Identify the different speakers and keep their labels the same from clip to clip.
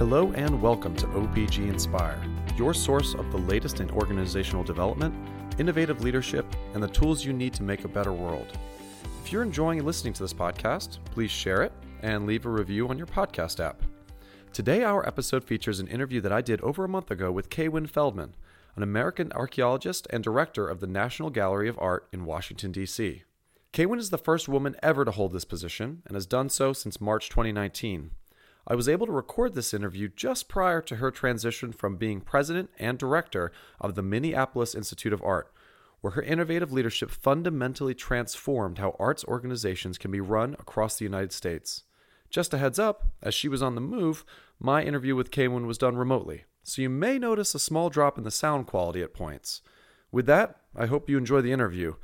Speaker 1: Hello and welcome to OPG Inspire, your source of the latest in organizational development, innovative leadership, and the tools you need to make a better world. If you're enjoying listening to this podcast, please share it and leave a review on your podcast app. Today, our episode features an interview that I did over a month ago with Kaywin Feldman, an American archaeologist and director of the National Gallery of Art in Washington, D.C. Kaywin is the first woman ever to hold this position and has done so since March 2019. I was able to record this interview just prior to her transition from being president and director of the Minneapolis Institute of Art, where her innovative leadership fundamentally transformed how arts organizations can be run across the United States. Just a heads up, as she was on the move, my interview with Kaywin was done remotely, so you may notice a small drop in the sound quality at points. With that, I hope you enjoy the interview.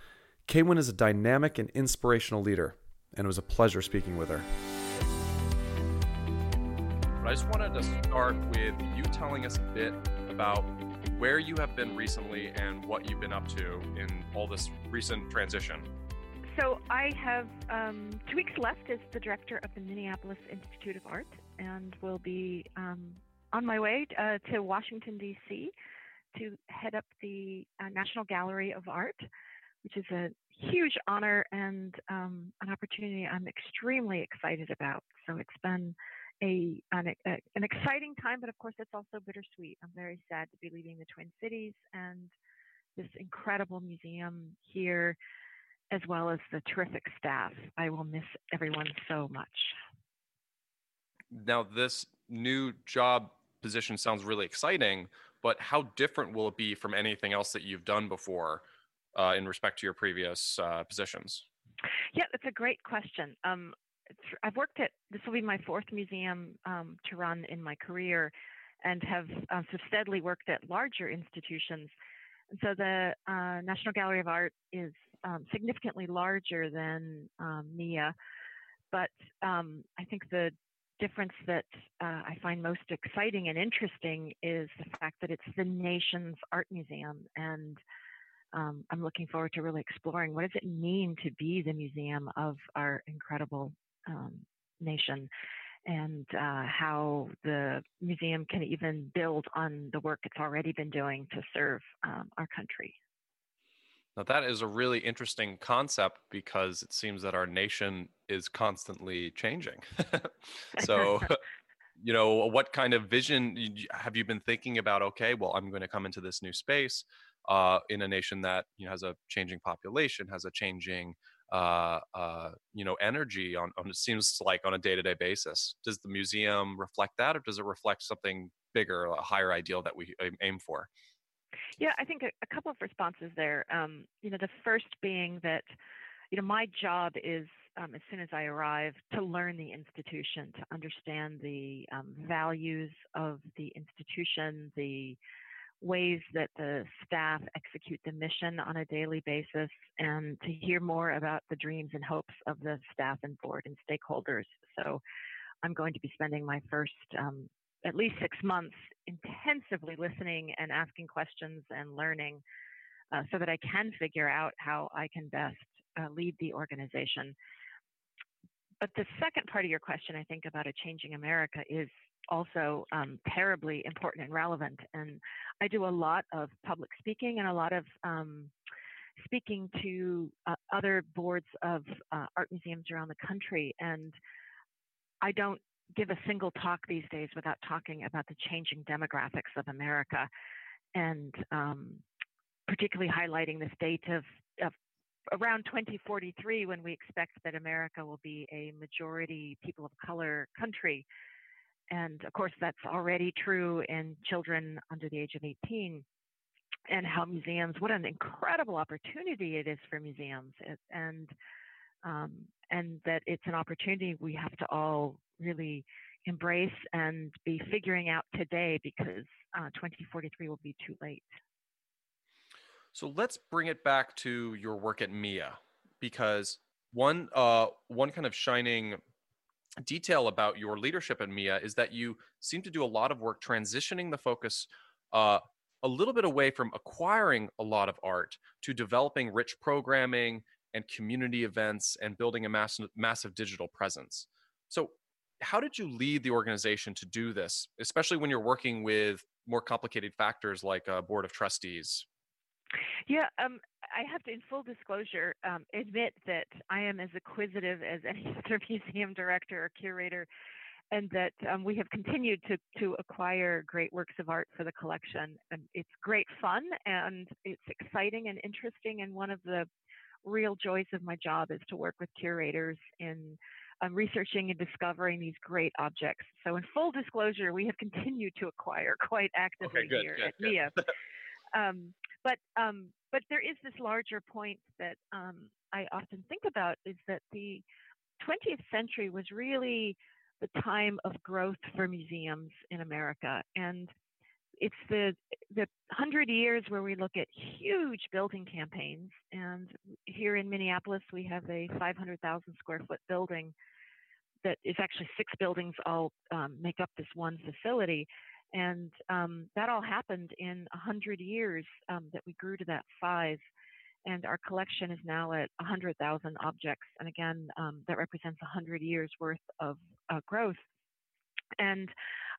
Speaker 1: Kaywin is a dynamic and inspirational leader, and it was a pleasure speaking with her. But I just wanted to start with you telling us a bit about where you have been recently and what you've been up to in all this recent transition.
Speaker 2: So I have um, two weeks left as the director of the Minneapolis Institute of Art, and will be um, on my way uh, to Washington D.C. to head up the uh, National Gallery of Art, which is a huge honor and um, an opportunity I'm extremely excited about. So it's been a an, a an, exciting time, but of course it's also bittersweet. I'm very sad to be leaving the Twin Cities and this incredible museum here, as well as the terrific staff. I will miss everyone so much.
Speaker 1: Now, this new job position sounds really exciting, but how different will it be from anything else that you've done before uh, in respect to your previous uh, positions?
Speaker 2: Yeah, that's a great question. Um, I've worked at this will be my fourth museum um, to run in my career, and have uh, so steadily worked at larger institutions. And so the uh, National Gallery of Art is um, significantly larger than um, MIA, but um, I think the difference that uh, I find most exciting and interesting is the fact that it's the nation's art museum and um, I'm looking forward to really exploring what does it mean to be the museum of our incredible um, nation and uh, how the museum can even build on the work it's already been doing to serve um, our country.
Speaker 1: Now, that is a really interesting concept because it seems that our nation is constantly changing. so, you know, what kind of vision have you been thinking about? Okay, well, I'm going to come into this new space uh, in a nation that you know, has a changing population, has a changing uh, uh, you know energy on, on it seems like on a day-to-day basis. Does the museum reflect that or does it reflect something bigger a higher ideal that we aim for?
Speaker 2: Yeah i think a, a couple of responses there. Um, you know the first being that you know my job is um, as soon as i arrive to learn the institution to understand the um, values of the institution the ways that the staff execute the mission on a daily basis and to hear more about the dreams and hopes of the staff and board and stakeholders. So I'm going to be spending my first um, at least six months intensively listening and asking questions and learning uh, so that I can figure out how I can best uh, lead the organization. But the second part of your question, I think, about a changing America is also um, terribly important and relevant. And I do a lot of public speaking and a lot of um, speaking to uh, other boards of uh, art museums around the country. And I don't give a single talk these days without talking about the changing demographics of America and um, particularly highlighting the state of, of around 2043 when we expect that America will be a majority people of color country and of course, that's already true in children under the age of 18. And how museums, what an incredible opportunity it is for museums, and um, and that it's an opportunity we have to all really embrace and be figuring out today because uh, 2043 will be too late.
Speaker 1: So let's bring it back to your work at MIA, because one uh, one kind of shining detail about your leadership at MIA is that you seem to do a lot of work transitioning the focus uh, a little bit away from acquiring a lot of art to developing rich programming and community events and building a massive, massive digital presence. So,
Speaker 3: how did you lead the organization to do this, especially when you're working with more complicated factors like a board of trustees?
Speaker 2: Yeah, um, I have to, in full disclosure, um, admit that I am as acquisitive as any other museum director or curator, and that um, we have continued to to acquire great works of art for the collection. And it's great fun, and it's exciting and interesting. And one of the real joys of my job is to work with curators in um, researching and discovering these great objects. So, in full disclosure, we have continued to acquire quite actively
Speaker 3: okay, good,
Speaker 2: here
Speaker 3: good,
Speaker 2: at MIA. um, but um, but there is this larger point that um, I often think about is that the 20th century was really the time of growth for museums in America, and it's the the hundred years where we look at huge building campaigns, and here in Minneapolis we have a 500,000 square foot building that is actually six buildings all um, make up this one facility, and um, that all happened in a hundred years um, that we grew to that size. And our collection is now at 100,000 objects. And again, um, that represents 100 years worth of uh, growth. And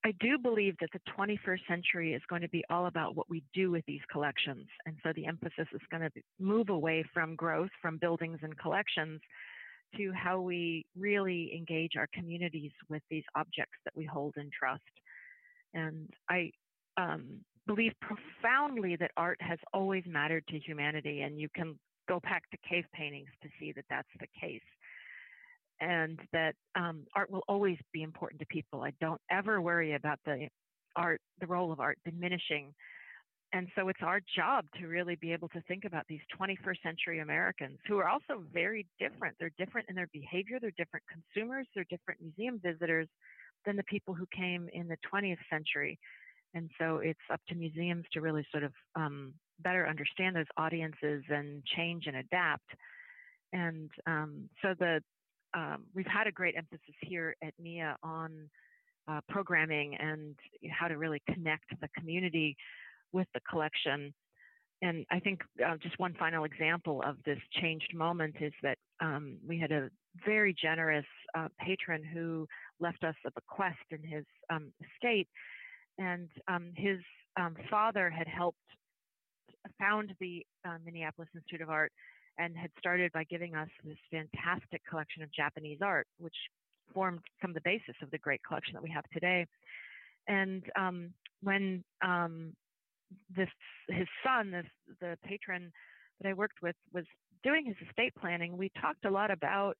Speaker 2: I do believe that the 21st century is going to be all about what we do with these collections. And so the emphasis is going to move away from growth, from buildings and collections, to how we really engage our communities with these objects that we hold in trust. And I um, believe profoundly that art has always mattered to humanity, and you can go back to cave paintings to see that that's the case and that um, art will always be important to people. I don't ever worry about the art, the role of art diminishing. And so it's our job to really be able to think about these 21st century Americans who are also very different. They're different in their behavior, they're different consumers, they're different museum visitors than the people who came in the 20th century. And so it's up to museums to really sort of um, better understand those audiences and change and adapt. And um, so the um, we've had a great emphasis here at MIA on uh, programming and how to really connect the community with the collection. And I think uh, just one final example of this changed moment is that um, we had a very generous uh, patron who left us a bequest in his um, estate, and um, his um, father had helped found the uh, Minneapolis Institute of Art and had started by giving us this fantastic collection of Japanese art, which formed some of the basis of the great collection that we have today. And um, when um, this his son, this the patron that I worked with, was doing his estate planning, we talked a lot about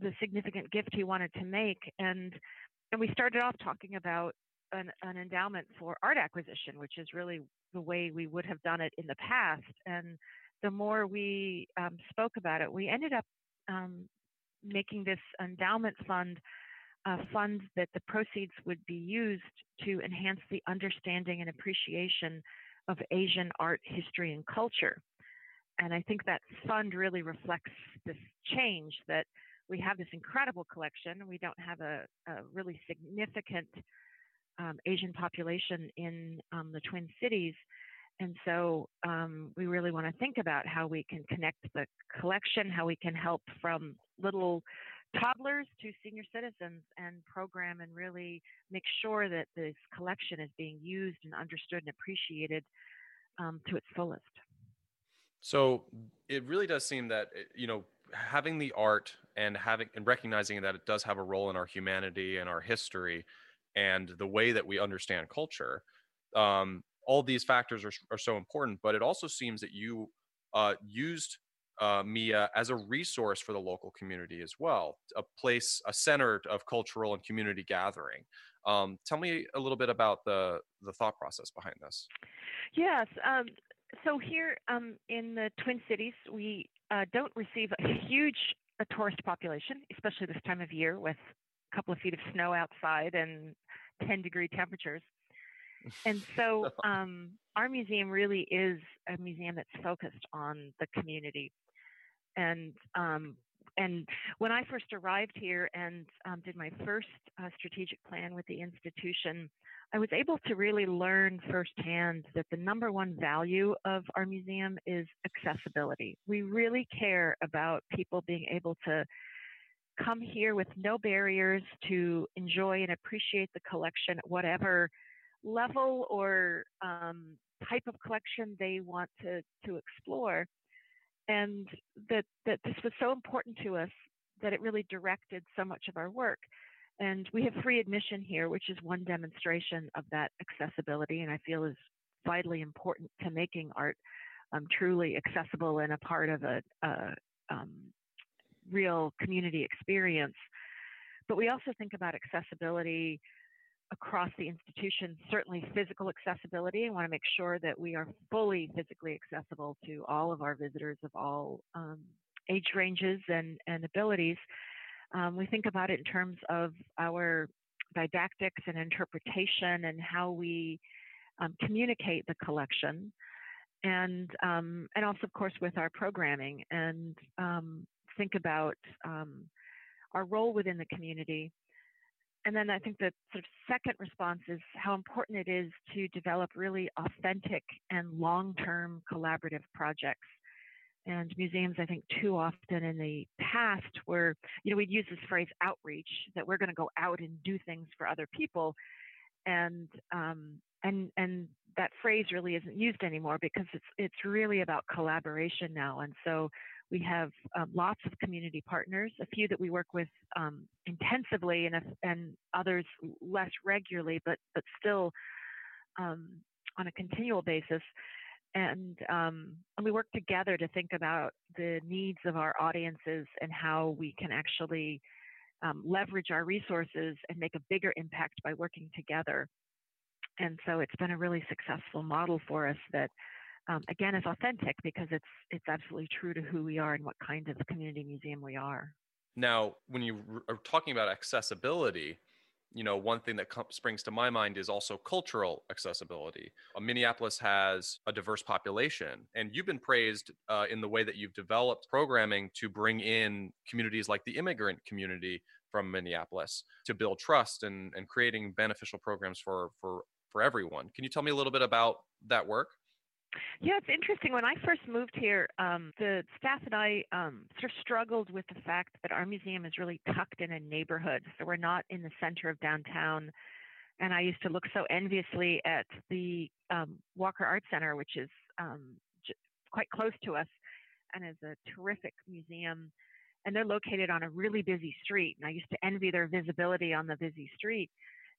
Speaker 2: the significant gift he wanted to make, and and we started off talking about an, an endowment for art acquisition, which is really the way we would have done it in the past, and the more we um, spoke about it, we ended up um, making this endowment fund a fund that the proceeds would be used to enhance the understanding and appreciation of Asian art, history, and culture. And I think that fund really reflects this change that we have this incredible collection. We don't have a, a really significant um, Asian population in um, the Twin Cities, and so um, we really want to think about how we can connect the collection, how we can help from little toddlers to senior citizens and program and really make sure that this collection is being used and understood and appreciated um, to its fullest.
Speaker 3: So it really does seem that eh, you know having the art and having and recognizing that it does have a role in our humanity and our history and the way that we understand culture um, all these factors are, are so important but it also seems that you uh, used uh, mia as a resource for the local community as well a place a center of cultural and community gathering. Um, tell me a little bit about the the thought process behind this.
Speaker 2: Yes um, so here um, in the twin cities we uh, don't receive a huge a tourist population especially this time of year with a couple of feet of snow outside and 10 degree temperatures and so um, our museum really is a museum that's focused on the community. And um, and when I first arrived here and um, did my first uh, strategic plan with the institution, I was able to really learn firsthand that the number one value of our museum is accessibility. We really care about people being able to come here with no barriers to enjoy and appreciate the collection at whatever level or um, type of collection they want to, to explore. And that, that this was so important to us that it really directed so much of our work. And we have free admission here, which is one demonstration of that accessibility, and I feel is vitally important to making art um, truly accessible and a part of a, a um, real community experience. But we also think about accessibility across the institution, certainly physical accessibility. I want to make sure that we are fully physically accessible to all of our visitors of all um, age ranges and, and abilities. Um, we think about it in terms of our didactics and interpretation and how we um, communicate the collection. And, um, and also, of course, with our programming and um, think about um, our role within the community. And then I think the sort of second response is how important it is to develop really authentic and long term collaborative projects. And museums, I think, too often in the past were, you know, we'd use this phrase outreach that we're going to go out and do things for other people. And, um, and, and that phrase really isn't used anymore because it's, it's really about collaboration now. And so we have um, lots of community partners, a few that we work with um, intensively and, and others less regularly, but, but still um, on a continual basis. And, um, and we work together to think about the needs of our audiences and how we can actually um, leverage our resources and make a bigger impact by working together. And so it's been a really successful model for us that um, again is authentic because it's it's absolutely true to who we are and what kind of community museum we are.
Speaker 3: Now, when you are talking about accessibility, you know, one thing that springs to my mind is also cultural accessibility. Uh, Minneapolis has a diverse population, and you've been praised uh, in the way that you've developed programming to bring in communities like the immigrant community from Minneapolis to build trust and, and creating beneficial programs for, for, for everyone. Can you tell me a little bit about that work?
Speaker 2: Yeah, it's interesting. When I first moved here, um, the staff and I um, sort of struggled with the fact that our museum is really tucked in a neighborhood. So we're not in the center of downtown. And I used to look so enviously at the um, Walker Art Center, which is um, j- quite close to us and is a terrific museum. And they're located on a really busy street. And I used to envy their visibility on the busy street.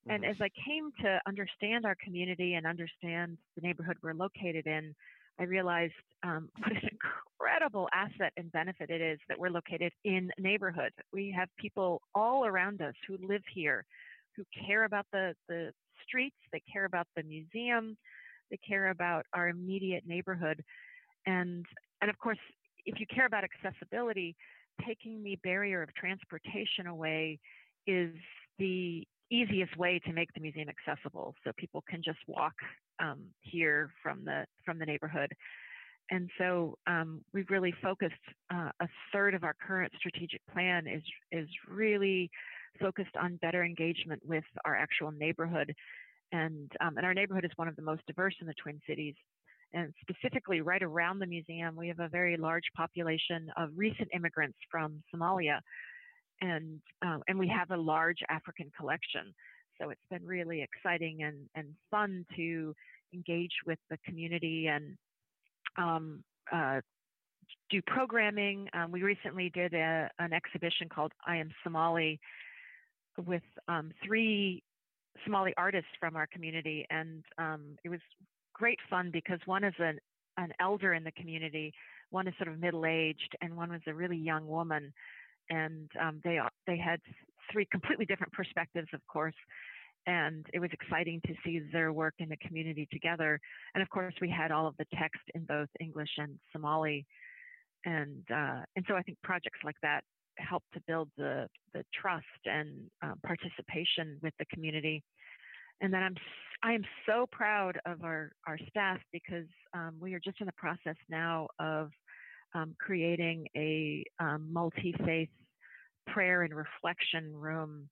Speaker 2: And mm-hmm. as I came to understand our community and understand the neighborhood we're located in, I realized um, what an incredible asset and benefit it is that we're located in a neighborhood. We have people all around us who live here, who care about the, the streets, they care about the museum, they care about our immediate neighborhood. And, and of course, if you care about accessibility, taking the barrier of transportation away is the easiest way to make the museum accessible so people can just walk um, here from the from the neighborhood. And so um, we've really focused uh, a third of our current strategic plan is is really focused on better engagement with our actual neighborhood. And um, and our neighborhood is one of the most diverse in the twin cities. And specifically right around the museum we have a very large population of recent immigrants from somalia and um, and we have a large African collection. So it's been really exciting and and fun to engage with the community and um, uh, do programming. Um, we recently did a, an exhibition called "I Am Somali" with um, three Somali artists from our community, and um, it was great fun because one is an an elder in the community, one is sort of middle aged, and one was a really young woman and um, they they had three completely different perspectives, of course. And it was exciting to see their work in the community together. And of course, we had all of the text in both English and Somali. And uh, and so I think projects like that help to build the the trust and uh, participation with the community. And then I'm I am so proud of our our staff because um, we are just in the process now of um, creating a um, multi faith prayer and reflection room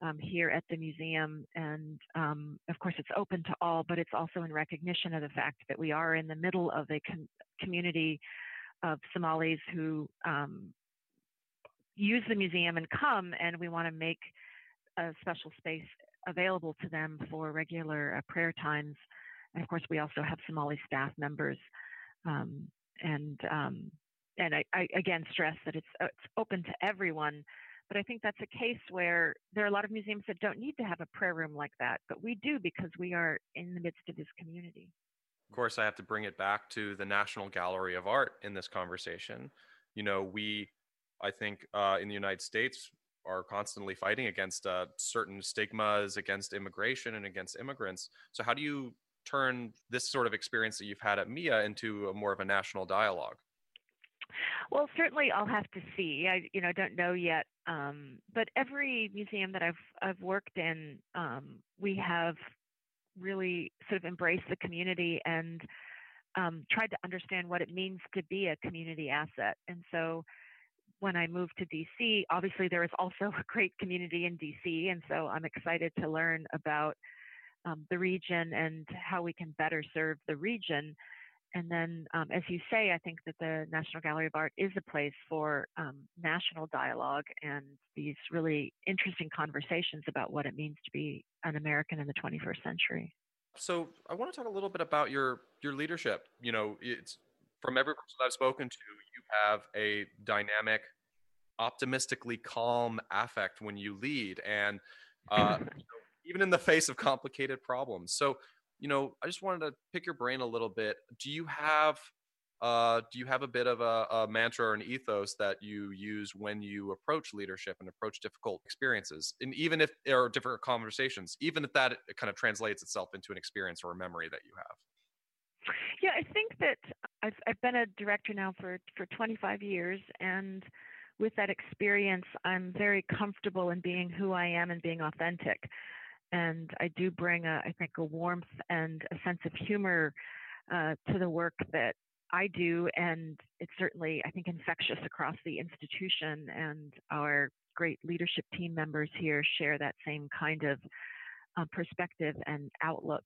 Speaker 2: um, here at the museum. And um, of course, it's open to all, but it's also in recognition of the fact that we are in the middle of a com- community of Somalis who um, use the museum and come, and we want to make a special space available to them for regular uh, prayer times. And of course, we also have Somali staff members. Um, and um, and I, I, again stress that it's uh, it's open to everyone. But I think that's a case where there are a lot of museums that don't need to have a prayer room like that, but we do because we are in the midst of this community.
Speaker 3: Of course, I have to bring it back to the National Gallery of Art in this conversation. You know, we, I think, uh, in the United States, are constantly fighting against uh, certain stigmas against immigration and against immigrants. So, how do you turn this sort of experience that you've had at MIA into a more of a national dialogue?
Speaker 2: Well, certainly I'll have to see. I, you know, don't know yet. Um, but every museum that I've I've worked in, um, we have really sort of embraced the community and um, tried to understand what it means to be a community asset. And so, when I moved to DC, obviously there is also a great community in DC, and so I'm excited to learn about um, the region and how we can better serve the region. And then, um, as you say, I think that the National Gallery of Art is a place for um, national dialogue and these really interesting conversations about what it means to be an American in the 21st century.
Speaker 3: So, I want to talk a little bit about your your leadership. You know, it's from every person I've spoken to, you have a dynamic, optimistically calm affect when you lead, and uh, you know, even in the face of complicated problems. So, you know, I just wanted to pick your brain a little bit. Do you have uh, do you have a bit of a, a, mantra or an ethos that you use when you approach leadership and approach difficult experiences and even if there are different conversations even if that kind of translates itself into an experience or a memory that you have
Speaker 2: yeah i think that i've, I've been a director now for, for 25 years and with that experience i'm very comfortable in being who i am and being authentic and I do bring a, I think, a warmth and a sense of humor uh, to the work that I do, and it's certainly, I think, infectious across the institution. And our great leadership team members here share that same kind of uh, perspective and outlook.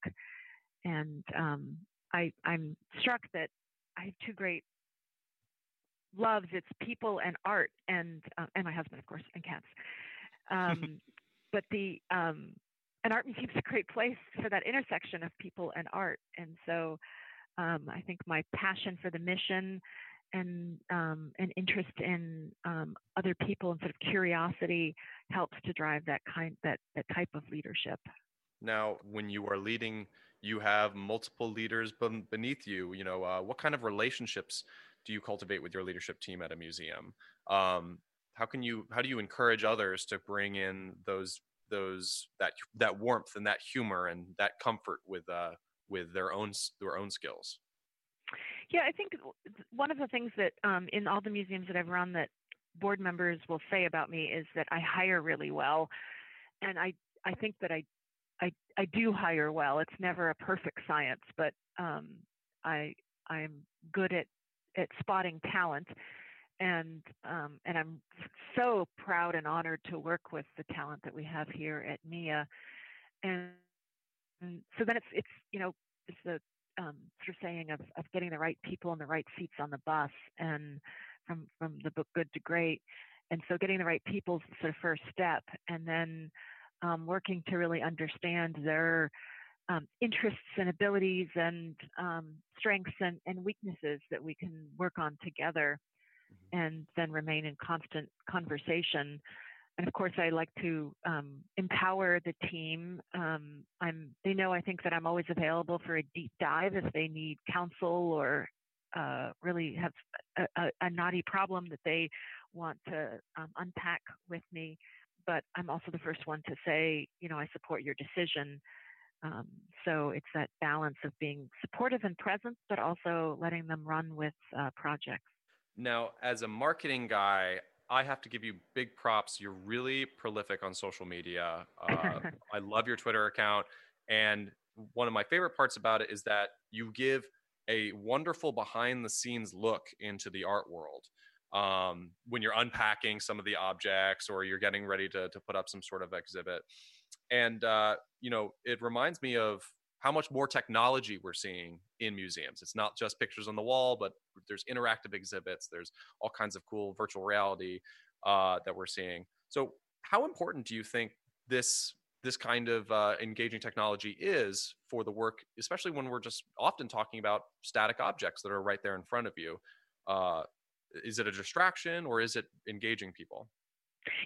Speaker 2: And um, I, I'm struck that I have two great loves. It's people and art, and uh, and my husband, of course, and cats. Um, but the um, an art museum is a great place for that intersection of people and art. And so um, I think my passion for the mission and um, an interest in um, other people and sort of curiosity helps to drive that kind that that type of leadership.
Speaker 3: Now, when you are leading, you have multiple leaders beneath you. You know, uh, what kind of relationships do you cultivate with your leadership team at a museum? Um, how can you how do you encourage others to bring in those those that that warmth and that humor and that comfort with uh, with their own their own skills.
Speaker 2: Yeah, I think one of the things that um, in all the museums that I've run that board members will say about me is that I hire really well, and I I think that I I I do hire well. It's never a perfect science, but um, I I'm good at at spotting talent and um, and I'm so proud and honored to work with the talent that we have here at MIA. And, and so then it's it's you know it's the um, sort of saying of, of getting the right people in the right seats on the bus, and from from the book Good to Great. And so getting the right people sort of first step, and then um, working to really understand their um, interests and abilities and um, strengths and, and weaknesses that we can work on together and then remain in constant conversation. And of course, I like to um, empower the team. Um, I'm, they know I think that I'm always available for a deep dive if they need counsel or uh, really have a, a, a, knotty problem that they want to um, unpack with me. But I'm also the first one to say, you know, I support your decision. Um, so it's that balance of being supportive and present, but also letting them run with uh, projects.
Speaker 3: Now, as a marketing guy, I have to give you big props. You're really prolific on social media. Uh, I love your Twitter account. And one of my favorite parts about it is that you give a wonderful behind the scenes look into the art world. Um, when you're unpacking some of the objects or you're getting ready to, to put up some sort of exhibit. And, uh, you know, it reminds me of how much more technology we're seeing in museums. It's not just pictures on the wall, but there's interactive exhibits. There's all kinds of cool virtual reality uh, that we're seeing. So, how important do you think this this kind of uh, engaging technology is for the work, especially when we're just often talking about static objects that are right there in front of you? Uh, is it a distraction or is it engaging people?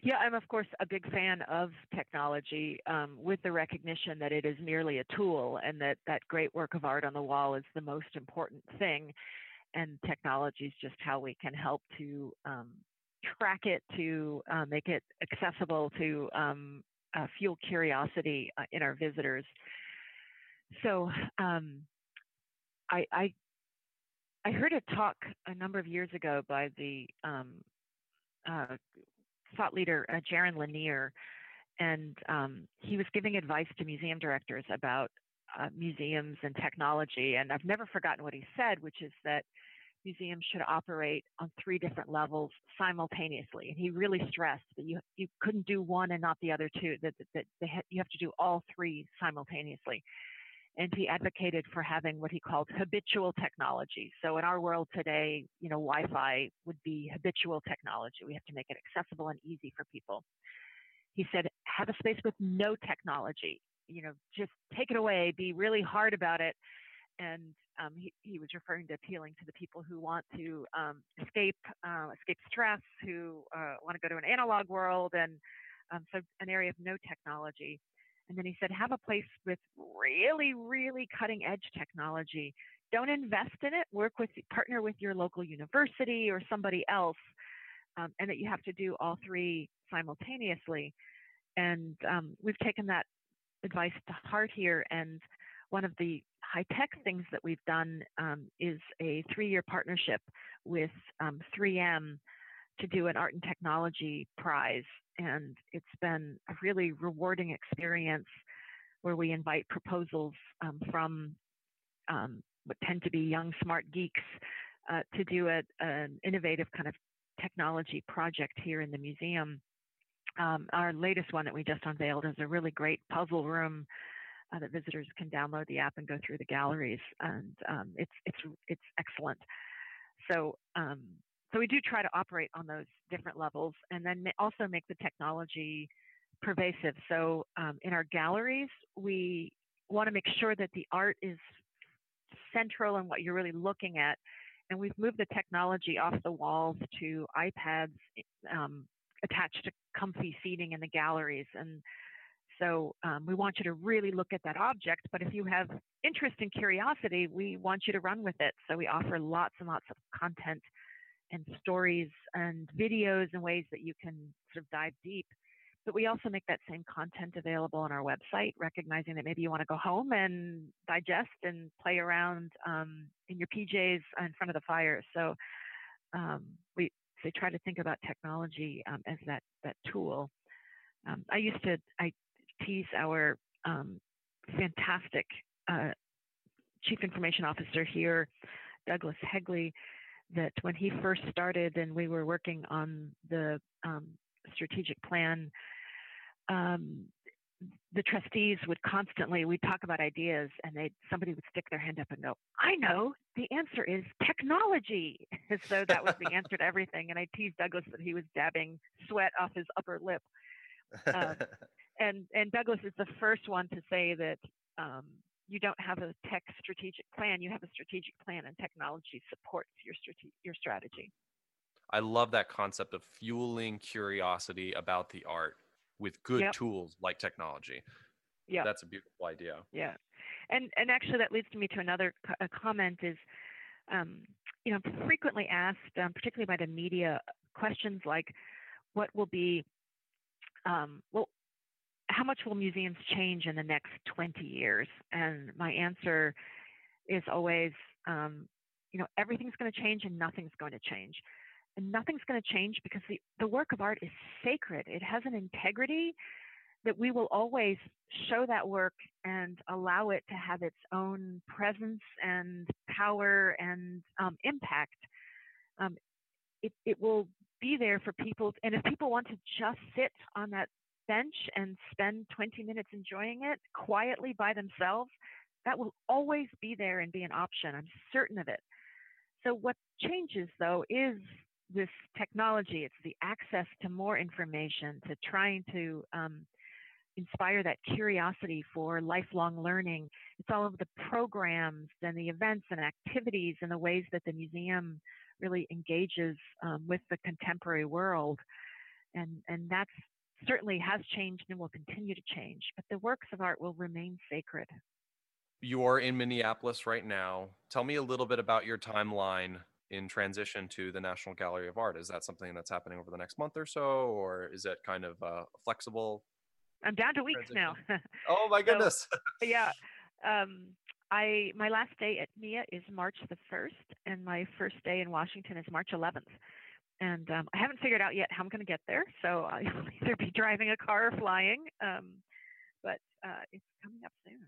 Speaker 2: Yeah, I'm of course a big fan of technology um, with the recognition that it is merely a tool and that that great work of art on the wall is the most important thing. And technology is just how we can help to um, track it, to uh, make it accessible, to um, uh, fuel curiosity uh, in our visitors. So um, I, I, I heard a talk a number of years ago by the um, uh, thought leader uh, Jaron Lanier, and um, he was giving advice to museum directors about uh, museums and technology. And I've never forgotten what he said, which is that museums should operate on three different levels simultaneously. And he really stressed that you you couldn't do one and not the other two. That that, that ha- you have to do all three simultaneously and he advocated for having what he called habitual technology. So in our world today, you know, Wi-Fi would be habitual technology. We have to make it accessible and easy for people. He said, have a space with no technology. You know, just take it away. Be really hard about it. And um, he, he was referring to appealing to the people who want to um, escape uh, escape stress, who uh, want to go to an analog world, and um, so an area of no technology. And then he said, have a place with really, really cutting edge technology. Don't invest in it. Work with, partner with your local university or somebody else, um, and that you have to do all three simultaneously. And um, we've taken that advice to heart here. And one of the high tech things that we've done um, is a three year partnership with 3M um, to do an art and technology prize and it's been a really rewarding experience where we invite proposals um, from um, what tend to be young smart geeks uh, to do a, an innovative kind of technology project here in the museum. Um, our latest one that we just unveiled is a really great puzzle room uh, that visitors can download the app and go through the galleries, and um, it's it's it's excellent. So um, so we do try to operate on those different levels and then also make the technology pervasive. So um, in our galleries, we want to make sure that the art is central in what you're really looking at. And we've moved the technology off the walls to iPads um, attached to comfy seating in the galleries. And so um, we want you to really look at that object, but if you have interest and curiosity, we want you to run with it. So we offer lots and lots of content and stories and videos and ways that you can sort of dive deep. But we also make that same content available on our website, recognizing that maybe you want to go home and digest and play around um, in your PJs in front of the fire. So um, we they try to think about technology um, as that that tool. Um, I used to I tease our um, fantastic uh, chief information officer here, Douglas Hegley, that when he first started and we were working on the um, strategic plan, um, the trustees would constantly we'd talk about ideas and they somebody would stick their hand up and go i know the answer is technology. As though that was the answer to everything and i teased douglas that he was dabbing sweat off his upper lip. Um, and and douglas is the first one to say that um, you don't have a tech strategic plan. You have a strategic plan, and technology supports your strate- your strategy.
Speaker 3: I love that concept of fueling curiosity about the art with good yep. tools like technology. Yeah, that's a beautiful idea.
Speaker 2: Yeah, and and actually that leads me to another co- comment is, um, you know, frequently asked, um, particularly by the media, questions like, what will be, um, well, how much will museums change in the next 20 years? And my answer is always, um, you know, everything's going to change and nothing's going to change. And nothing's going to change because the, the work of art is sacred. It has an integrity that we will always show that work and allow it to have its own presence and power and um, impact. Um, it, it will be there for people. And if people want to just sit on that bench and spend 20 minutes enjoying it quietly by themselves, that will always be there and be an option. I'm certain of it. So what changes though is this technology. It's the access to more information, to trying to um, inspire that curiosity for lifelong learning. It's all of the programs and the events and activities and the ways that the museum really engages um, with the contemporary world. And, and that's certainly has changed and will continue to change, but the works of art will remain sacred.
Speaker 3: You're in Minneapolis right now. Tell me a little bit about your timeline in transition to the National Gallery of Art. Is that something that's happening over the next month or so, or is it kind of uh, flexible?
Speaker 2: I'm down to weeks transition? now.
Speaker 3: oh my goodness!
Speaker 2: So, yeah, um, I my last day at MIA is March the first, and my first day in Washington is March 11th and um, I haven't figured out yet how I'm going to get there. So I'll either be driving a car or flying, um, but uh, it's coming up soon.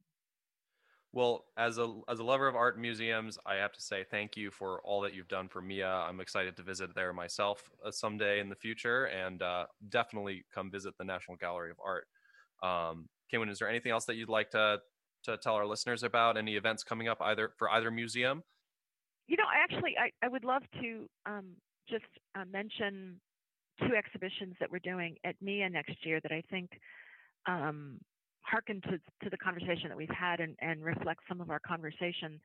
Speaker 3: Well, as a as a lover of art and museums, I have to say thank you for all that you've done for Mia. I'm excited to visit there myself uh, someday in the future, and uh, definitely come visit the National Gallery of Art. Um, Kaywin, is there anything else that you'd like to to tell our listeners about? Any events coming up either for either museum?
Speaker 2: You know, I actually, I, I would love to um, just uh, mention two exhibitions that we're doing at MIA next year that I think um, hearken to, to the conversation that we've had and, and reflect some of our conversation.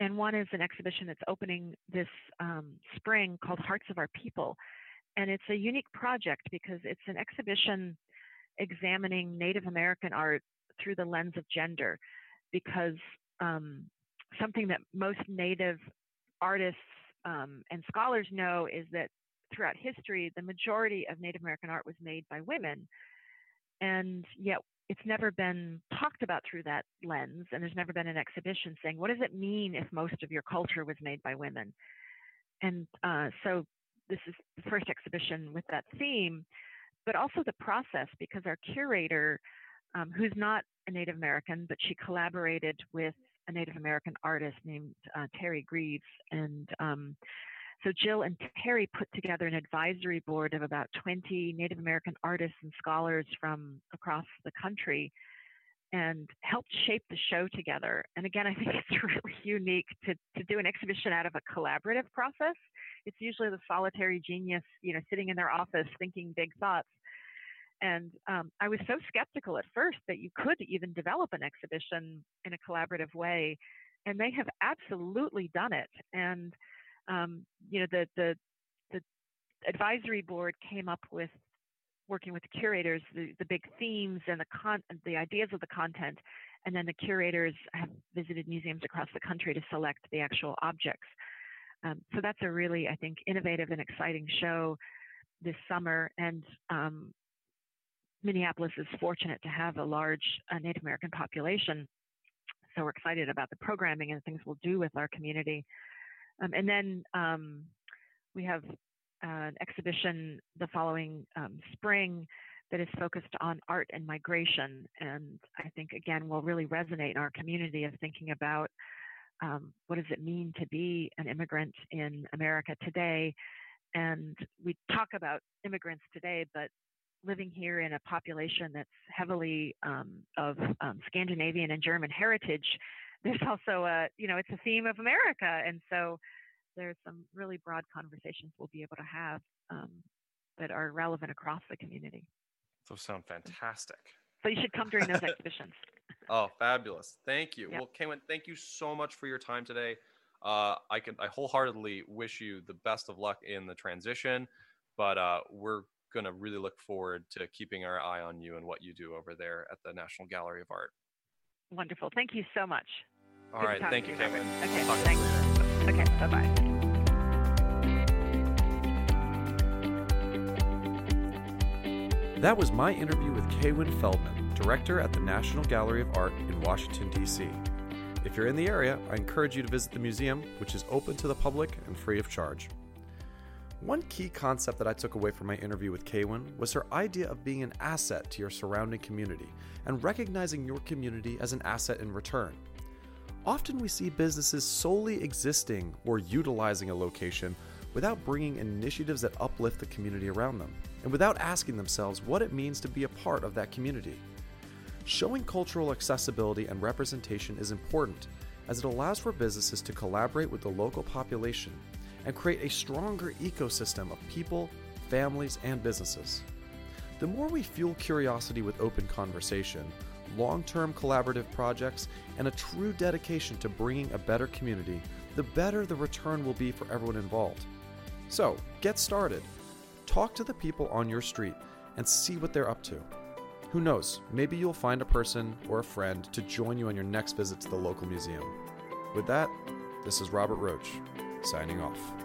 Speaker 2: And one is an exhibition that's opening this um, spring called Hearts of Our People. And it's a unique project because it's an exhibition examining Native American art through the lens of gender. Because um, something that most Native artists um, and scholars know is that throughout history, the majority of Native American art was made by women. And yet it's never been talked about through that lens. And there's never been an exhibition saying, what does it mean if most of your culture was made by women? And uh, so this is the first exhibition with that theme, but also the process because our curator, um, who's not a Native American, but she collaborated with a Native American artist named uh, Teri Greeves. And um, so Jill and Teri put together an advisory board of about 20 Native American artists and scholars from across the country and helped shape the show together. And again, I think it's really unique to, to do an exhibition out of a collaborative process. It's usually the solitary genius, you know, sitting in their office thinking big thoughts. And um, I was so skeptical at first that you could even develop an exhibition in a collaborative way. And they have absolutely done it. And, um, you know, the, the, the advisory board came up with working with the curators, the, the big themes and the con- the ideas of the content, and then the curators have visited museums across the country to select the actual objects. Um, so that's a really, I think, innovative and exciting show this summer, and um, Minneapolis is fortunate to have a large uh, Native American population. So we're excited about the programming and things we'll do with our community. Um, and then um, we have uh, an exhibition the following um, spring that is focused on art and migration. And I think, again, will really resonate in our community of thinking about um, what does it mean to be an immigrant in America today. And we talk about immigrants today, but living here in a population that's heavily um, of um, Scandinavian and German heritage, there's also a, you know, it's a theme of America. And so there's some really broad conversations we'll be able to have um, that are relevant across the community.
Speaker 3: Those sound fantastic.
Speaker 2: So you should come during those exhibitions.
Speaker 3: oh, fabulous. Thank you. Yep. Well, Kaywin, thank you so much for your time today. Uh, I can I wholeheartedly wish you the best of luck in the transition, but uh, we're going to really look forward to keeping our eye on you and what you do over there at the National Gallery of Art.
Speaker 2: Wonderful. Thank you so much.
Speaker 3: All Good right. Thank you, Kevin.
Speaker 2: Okay. Thanks. Okay. Bye bye.
Speaker 1: That was my interview with Kaywin Feldman, director at the National Gallery of Art in Washington, D.C. If you're in the area, I encourage you to visit the museum, which is open to the public and free of charge. One key concept that I took away from my interview with Kaywin was her idea of being an asset to your surrounding community and recognizing your community as an asset in return. Often we see businesses solely existing or utilizing a location without bringing initiatives that uplift the community around them and without asking themselves what it means to be a part of that community. Showing cultural accessibility and representation is important as it allows for businesses to collaborate with the local population and create a stronger ecosystem of people, families, and businesses. The more we fuel curiosity with open conversation, long term collaborative projects, and a true dedication to bringing a better community, the better the return will be for everyone involved. So, get started. Talk to the people on your street and see what they're up to. Who knows, maybe you'll find a person or a friend to join you on your next visit to the local museum. With that, this is Robert Roach, signing off.